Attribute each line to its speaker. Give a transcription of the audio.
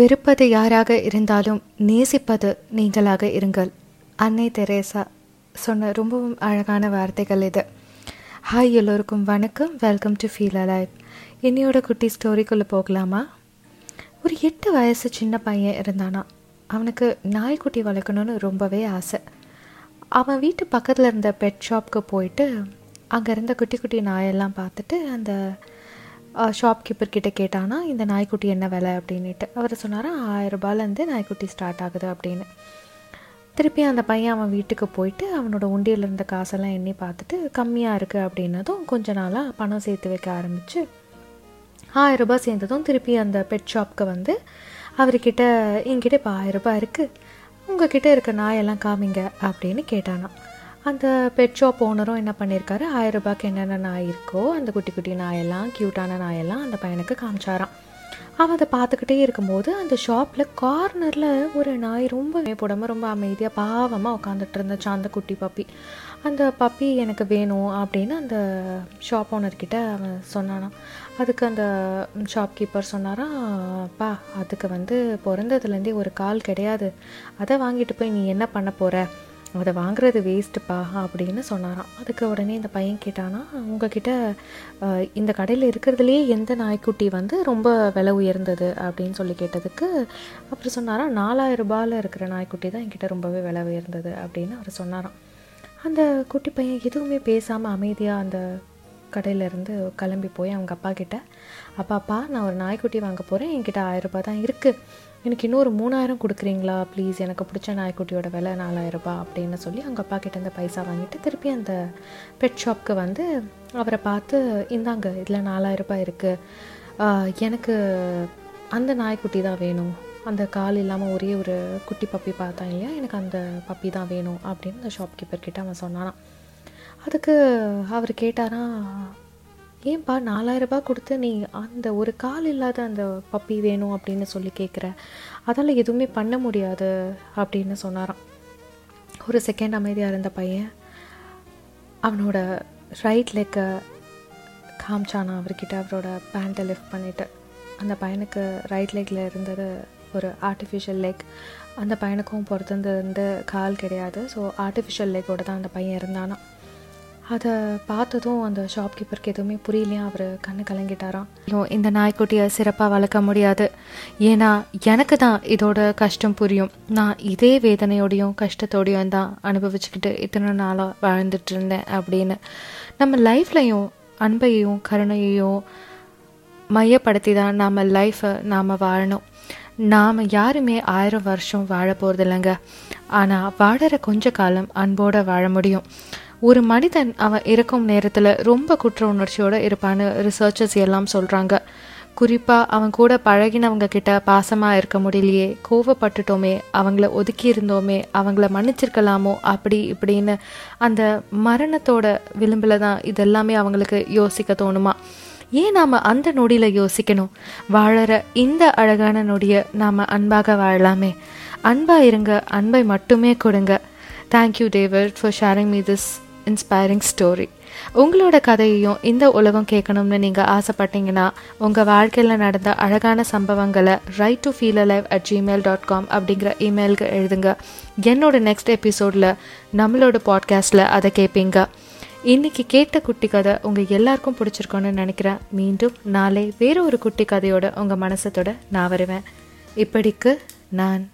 Speaker 1: வெறுப்பது யாராக இருந்தாலும் நேசிப்பது நீங்களாக இருங்கள். அன்னை தெரேசா சொன்ன ரொம்பவும் அழகான வார்த்தைகள் இது. ஹாய் எல்லோருக்கும் வணக்கம். வெல்கம் டு ஃபீல் அலைவ் என்னையோட குட்டி ஸ்டோரிக்குள்ளே போகலாமா? ஒரு எட்டு வயசு சின்ன பையன் இருந்தானா? அவனுக்கு நாய்க்குட்டி வளர்க்கணும்னு ரொம்பவே ஆசை. அவன் வீட்டு பக்கத்தில் இருந்த பெட் ஷாப்க்கு போயிட்டு அங்கே இருந்த குட்டி குட்டி நாயெல்லாம் பார்த்துட்டு அந்த ஷாப்கீப்பர் கிட்டே கேட்டானா இந்த நாய்க்குட்டி என்ன விலை? அப்படின்ட்டு அவர் சொன்னாரா ஆயிரம் ரூபாயிலேருந்து நாய்க்குட்டி ஸ்டார்ட் ஆகுது அப்படின்னு. திருப்பி அந்த பையன் அவன் வீட்டுக்கு போயிட்டு அவனோட உண்டியில் இருந்த காசெல்லாம் எண்ணி பார்த்துட்டு கம்மியாக இருக்குது அப்படின்னதும் கொஞ்ச நாளாக பணம் சேர்த்து வைக்க ஆரம்பித்து ஆயிரம் ரூபாய் சேர்ந்ததும் திருப்பி அந்த பெட் ஷாப்க்கு வந்து அவர்கிட்ட என்கிட்ட இப்போ ஆயிரம் ரூபாய் இருக்குது உங்ககிட்ட இருக்க நாயெல்லாம் காமிங்க அப்படின்னு கேட்டானா அந்த பெட் ஷாப் ஓனரும் என்ன பண்ணியிருக்காரு ஆயிரம் ரூபாய்க்கு என்னென்ன நாய் இருக்கோ அந்த குட்டி குட்டி நாயெல்லாம் க்யூட்டான நாயெல்லாம் அந்த பையனுக்கு காமிச்சாராம். அவன் அதை பார்த்துக்கிட்டே இருக்கும்போது அந்த ஷாப்பில் கார்னரில் ஒரு நாய் ரொம்பவே போடாமல் ரொம்ப அமைதியாக பாவமாக உட்காந்துட்டு இருந்துச்சு அந்த குட்டி பப்பி அந்த பப்பி எனக்கு வேணும் அப்படின்னு அந்த ஷாப் ஓனர்கிட்ட அவன் சொன்னானான் அதுக்கு அந்த ஷாப்கீப்பர் சொன்னாராம் பா அதுக்கு வந்து பிறந்ததுலேருந்தே ஒரு கால் கிடையாது. அதை வாங்கிட்டு போய் நீ என்ன பண்ண போகிற அதை வாங்குறது வேஸ்ட்டுப்பா அப்படின்னு சொன்னாராம். அதுக்கு உடனே இந்த பையன் கேட்டானா உங்ககிட்ட இந்த கடையில் இருக்கிறதுலே எந்த நாய்க்குட்டி வந்து ரொம்ப விலை உயர்ந்தது? அப்படின்னு சொல்லி கேட்டதுக்கு அப்புறம் சொன்னாராம் நாலாயிரம் ரூபாயில் இருக்கிற நாய்க்குட்டி தான் என்கிட்ட ரொம்பவே விலை உயர்ந்தது. அப்படின்னு அவர் சொன்னாராம். அந்த குட்டி பையன் எதுவுமே பேசாமல் அமைதியாக அந்த கடையிலேருந்து கிளம்பி போய் அவங்க அப்பா கிட்ட அப்பாப்பா நான் ஒரு நாய்க்குட்டி வாங்க போகிறேன் என்கிட்ட ஆயிரரூபா தான் இருக்குது எனக்கு இன்னொரு மூணாயிரம் கொடுக்குறீங்களா? ப்ளீஸ் எனக்கு பிடிச்ச நாய்க்குட்டியோட விலை நாலாயிரம் ரூபாய் அப்படின்னு சொல்லி அவங்க அப்பா கிட்ட இந்த பைசா வாங்கிட்டு திருப்பி அந்த பெட் ஷாப்க்கு வந்து அவரை பார்த்து இந்தாங்க இதில் நாலாயிரரூபா இருக்குது எனக்கு அந்த நாய்க்குட்டி தான் வேணும். அந்த கால் இல்லாமல் ஒரே ஒரு குட்டி பப்பி பார்த்தான் இல்லையா? எனக்கு அந்த பப்பி தான் வேணும் அப்படின்னு அந்த ஷாப்கீப்பர் கிட்ட அவன் சொன்னானான் அதுக்கு அவர் கேட்டாரா ஏன்பா நாலாயிரம் ரூபாய் கொடுத்து நீ அந்த ஒரு கால் இல்லாத அந்த பப்பி வேணும் அப்படின்னு சொல்லி கேட்குற அதால் எதுவுமே பண்ண முடியாது அப்படின்னு சொன்னாராம். ஒரு செகண்ட் அமைதியாக இருந்த பையன் அவனோட ரைட் லெக்கை காமிச்சானா அவர்கிட்ட அவரோட பேண்ட்டை லிஃப்ட் பண்ணிவிட்டு அந்த பையனுக்கு ரைட் லெக்கில் இருந்தது ஒரு ஆர்டிஃபிஷியல் லெக் அந்த பையனுக்கும் பொறுத்திருந்து கால் கிடையாது. ஸோ ஆர்டிஃபிஷியல் லெக்கோடு தான் அந்த பையன் இருந்தானா அதை பார்த்ததும் அந்த ஷாப்கீப்பருக்கு எதுவுமே புரியலையா? அவர் கண்ணு கலங்கிட்டாராம். இந்த நாய்க்குட்டியை சிறப்பாக வளர்க்க முடியாது. ஏன்னா எனக்கு தான் இதோட கஷ்டம் புரியும். நான் இதே வேதனையோடையும் கஷ்டத்தோடையும் தான் அனுபவிச்சுக்கிட்டு இத்தனை நாளாக வாழ்ந்துட்டு இருந்தேன் அப்படின்னு. நம்ம லைஃப்லையும் அன்பையும் கருணையையும் மையப்படுத்தி தான் நாம் லைஃப்பை நாம் வாழணும். நாம் யாருமே ஆயிரம் வருஷம் வாழ போகிறது இல்லைங்க ஆனால் வாழற கொஞ்ச காலம் அன்போடு வாழ முடியும். ஒரு மனிதன் அவன் இருக்கும் நேரத்தில் ரொம்ப குற்ற உணர்ச்சியோடு இருப்பான்னு ரிசர்ச்சர்ஸ் எல்லாம் சொல்கிறாங்க குறிப்பாக அவன் கூட பழகினவங்க கிட்ட பாசமாக இருக்க முடியலையே கோவப்பட்டுட்டோமே அவங்கள ஒதுக்கி இருந்தோமே அவங்கள மன்னிச்சிருக்கலாமோ அப்படி இப்படின்னு அந்த மரணத்தோட விளிம்பில் தான் இதெல்லாமே அவங்களுக்கு யோசிக்க தோணுமா? ஏன் நாம் அந்த நொடியில் யோசிக்கணும்? வாழற இந்த அழகான நொடியை நாம் அன்பாக வாழலாமே. அன்பாக இருங்க அன்பை மட்டுமே கொடுங்க. Thank you David for sharing me this inspiring story உங்களோட கதையையும் இந்த உலகம் கேட்கணும்னு நீங்கள் ஆசைப்பட்டீங்கன்னா உங்கள் வாழ்க்கையில் நடந்த அழகான சம்பவங்களை write to feel alive at Gmail dot com அப்படிங்கிற இமெயிலுக்கு எழுதுங்க. என்னோட நெக்ஸ்ட் எபிசோடில் நம்மளோட பாட்காஸ்டில் அதை கேட்பீங்க இன்னைக்கு கேட்ட குட்டி கதை உங்கள் எல்லாருக்கும் பிடிச்சிருக்கோன்னு நினைக்கிறேன். மீண்டும் நாளை வேறு ஒரு குட்டி கதையோட உங்கள் மனசத்தோட நான் வருவேன். இப்படிக்கு நான்